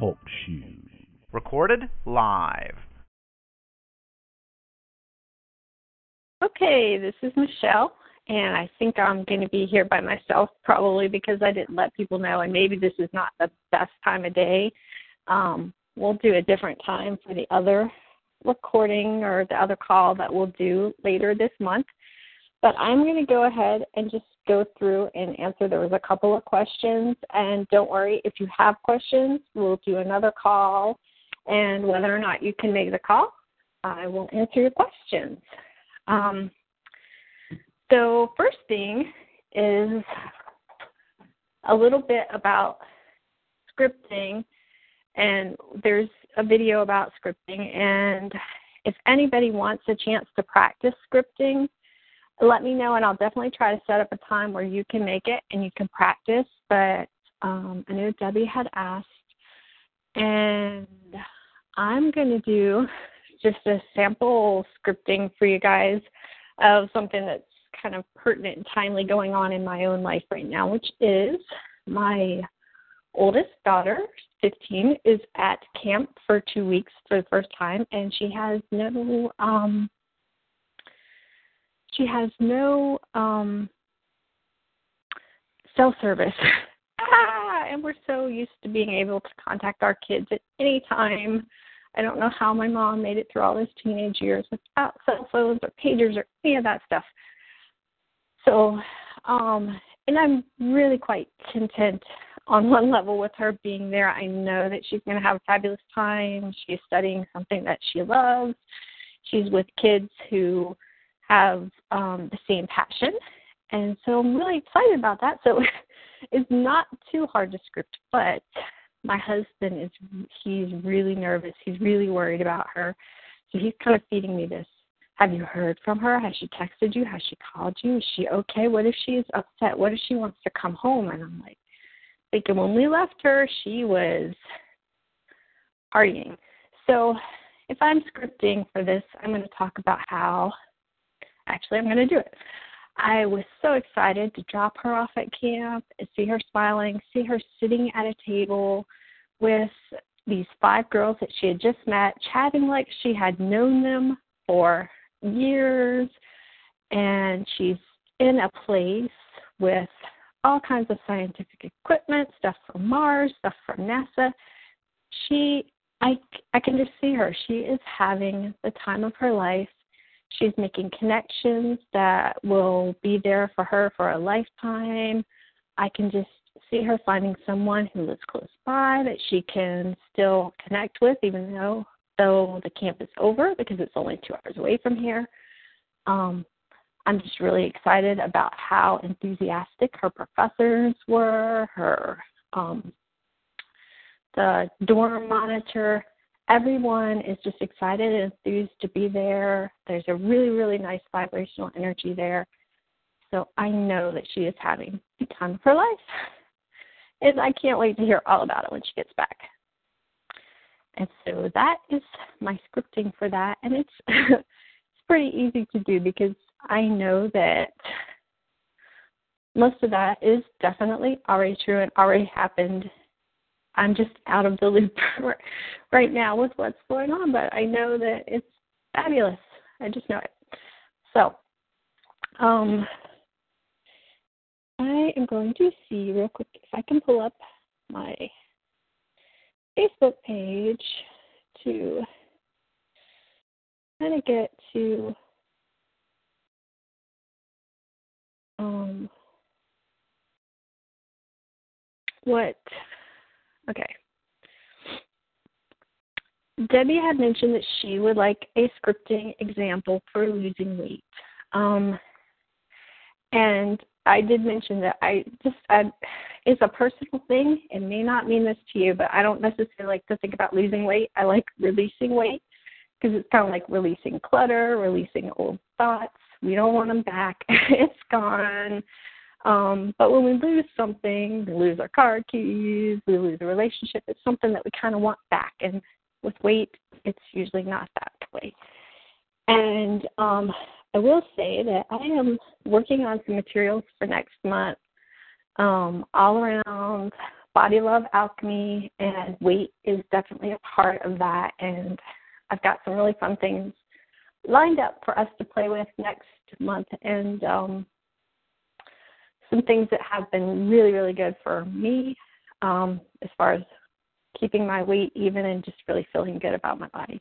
Talk shoes. Recorded live. Okay, this is Michelle, and I think I'm going to be here by myself probably because I didn't let people know, and maybe this is not the best time of day. Um, we'll do a different time for the other recording or the other call that we'll do later this month. But I'm going to go ahead and just go through and answer. There was a couple of questions, and don't worry if you have questions, we'll do another call, and whether or not you can make the call, I will answer your questions. Um, so, first thing is a little bit about scripting, and there's a video about scripting. And if anybody wants a chance to practice scripting, let me know, and I'll definitely try to set up a time where you can make it and you can practice. But um, I know Debbie had asked, and I'm going to do just a sample scripting for you guys of something that's kind of pertinent and timely going on in my own life right now, which is my oldest daughter, 15, is at camp for two weeks for the first time, and she has no um, she has no um, cell service. ah, and we're so used to being able to contact our kids at any time I don't know how my mom made it through all those teenage years without cell phones or pagers or any of that stuff. So, um, and I'm really quite content on one level with her being there. I know that she's going to have a fabulous time. She's studying something that she loves. She's with kids who have um, the same passion. And so I'm really excited about that. So it's not too hard to script, but my husband is he's really nervous. He's really worried about her. So he's kind of feeding me this. Have you heard from her? Has she texted you? Has she called you? Is she okay? What if she's upset? What if she wants to come home? And I'm like thinking when we left her, she was partying. So if I'm scripting for this, I'm going to talk about how actually I'm going to do it. I was so excited to drop her off at camp and see her smiling, see her sitting at a table with these five girls that she had just met, chatting like she had known them for years. And she's in a place with all kinds of scientific equipment, stuff from Mars, stuff from NASA. She, I, I can just see her. She is having the time of her life She's making connections that will be there for her for a lifetime. I can just see her finding someone who lives close by that she can still connect with, even though though the camp is over because it's only two hours away from here. Um, I'm just really excited about how enthusiastic her professors were, her um, the dorm monitor everyone is just excited and enthused to be there. There's a really, really nice vibrational energy there. So I know that she is having the time of her life. And I can't wait to hear all about it when she gets back. And so that is my scripting for that. And it's it's pretty easy to do because I know that most of that is definitely already true and already happened I'm just out of the loop right now with what's going on, but I know that it's fabulous. I just know it. So, um, I am going to see real quick if I can pull up my Facebook page to kind of get to um, what Okay. Debbie had mentioned that she would like a scripting example for losing weight. Um, and I did mention that I just I, it's a personal thing. It may not mean this to you, but I don't necessarily like to think about losing weight. I like releasing weight because it's kind of like releasing clutter, releasing old thoughts. We don't want them back. it's gone. Um, but when we lose something, we lose our car keys, we lose a relationship, it's something that we kind of want back. And with weight, it's usually not that way. And um, I will say that I am working on some materials for next month, um, all around body love alchemy, and weight is definitely a part of that. And I've got some really fun things lined up for us to play with next month, and um, some things that have been really, really good for me um, as far as keeping my weight even and just really feeling good about my body.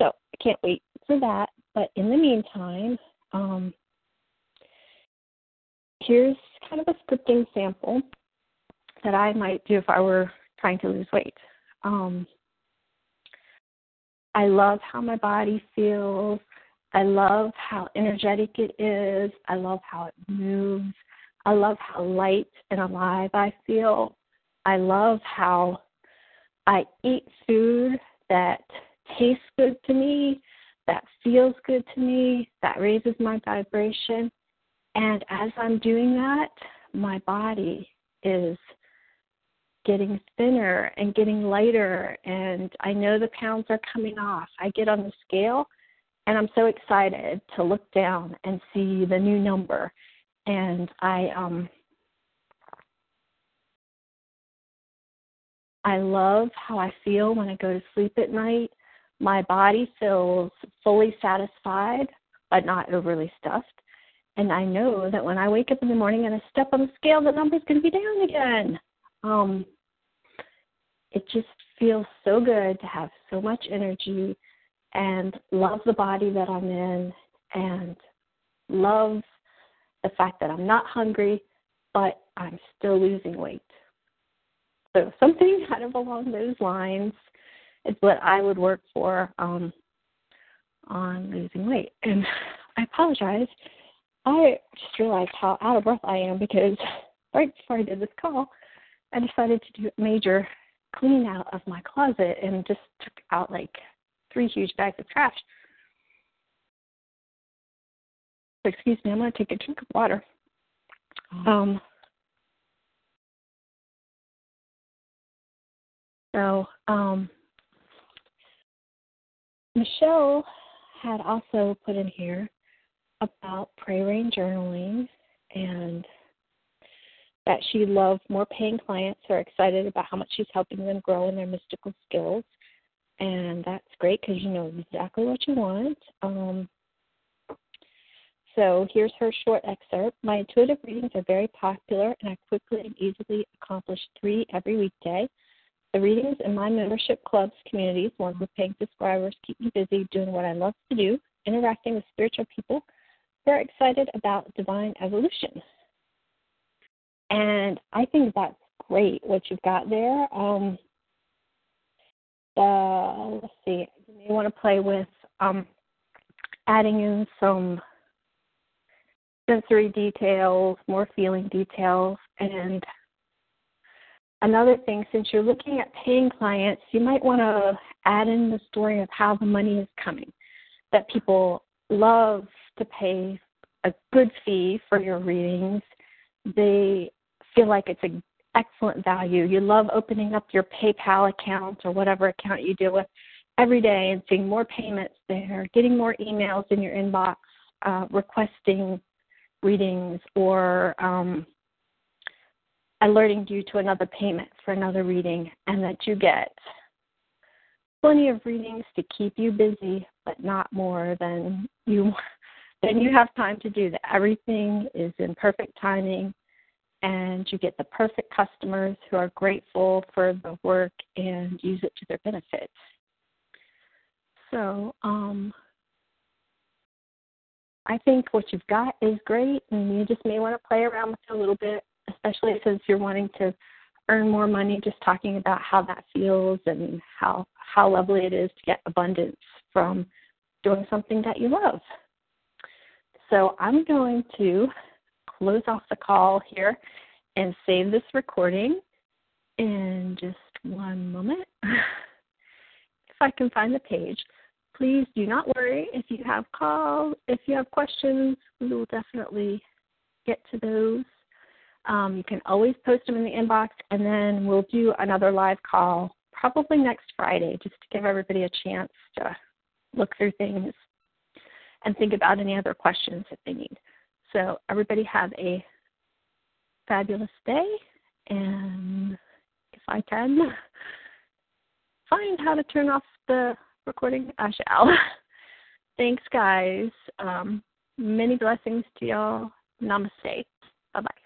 So I can't wait for that. But in the meantime, um, here's kind of a scripting sample that I might do if I were trying to lose weight. Um, I love how my body feels. I love how energetic it is. I love how it moves. I love how light and alive I feel. I love how I eat food that tastes good to me, that feels good to me, that raises my vibration. And as I'm doing that, my body is getting thinner and getting lighter, and I know the pounds are coming off. I get on the scale, and I'm so excited to look down and see the new number. And I um I love how I feel when I go to sleep at night. My body feels fully satisfied, but not overly stuffed. And I know that when I wake up in the morning and I step on the scale, the number's going to be down again. Um, it just feels so good to have so much energy and love the body that I'm in and love the fact that I'm not hungry, but I'm still losing weight. So something kind of along those lines is what I would work for um, on losing weight. And I apologize. I just realized how out of breath I am because right before I did this call, I decided to do a major clean out of my closet and just took out like three huge bags of trash. Excuse me, I'm going to take a drink of water. Um, So um, Michelle had also put in here about prayer rain journaling and that she loves more paying clients who are excited about how much she's helping them grow in their mystical skills. And that's great because you know exactly what you want. Um, so here's her short excerpt. My intuitive readings are very popular, and I quickly and easily accomplish three every weekday. The readings in my membership clubs communities, one with paying subscribers, keep me busy doing what I love to do, interacting with spiritual people who are excited about divine evolution. And I think that's great what you've got there. Um, let's see, you may want to play with um, adding in some sensory details, more feeling details, and another thing, since you're looking at paying clients, you might want to add in the story of how the money is coming. That people love to pay a good fee for your readings. They feel like it's an excellent value. You love opening up your PayPal account or whatever account you deal with every day and seeing more payments there, getting more emails in your inbox uh, requesting readings or um, alerting you to another payment for another reading, and that you get plenty of readings to keep you busy, but not more than you than you have time to do. That everything is in perfect timing, and you get the perfect customers who are grateful for the work and use it to their benefit. So, um, I think what you've got is great, and you just may want to play around with it a little bit especially since you're wanting to earn more money, just talking about how that feels and how how lovely it is to get abundance from doing something that you love. So I'm going to close off the call here and save this recording in just one moment. if I can find the page. Please do not worry if you have calls, if you have questions, we will definitely get to those. Um, you can always post them in the inbox, and then we'll do another live call probably next Friday just to give everybody a chance to look through things and think about any other questions that they need. So, everybody have a fabulous day, and if I can find how to turn off the recording, I shall. Thanks, guys. Um, many blessings to y'all. Namaste. Bye bye.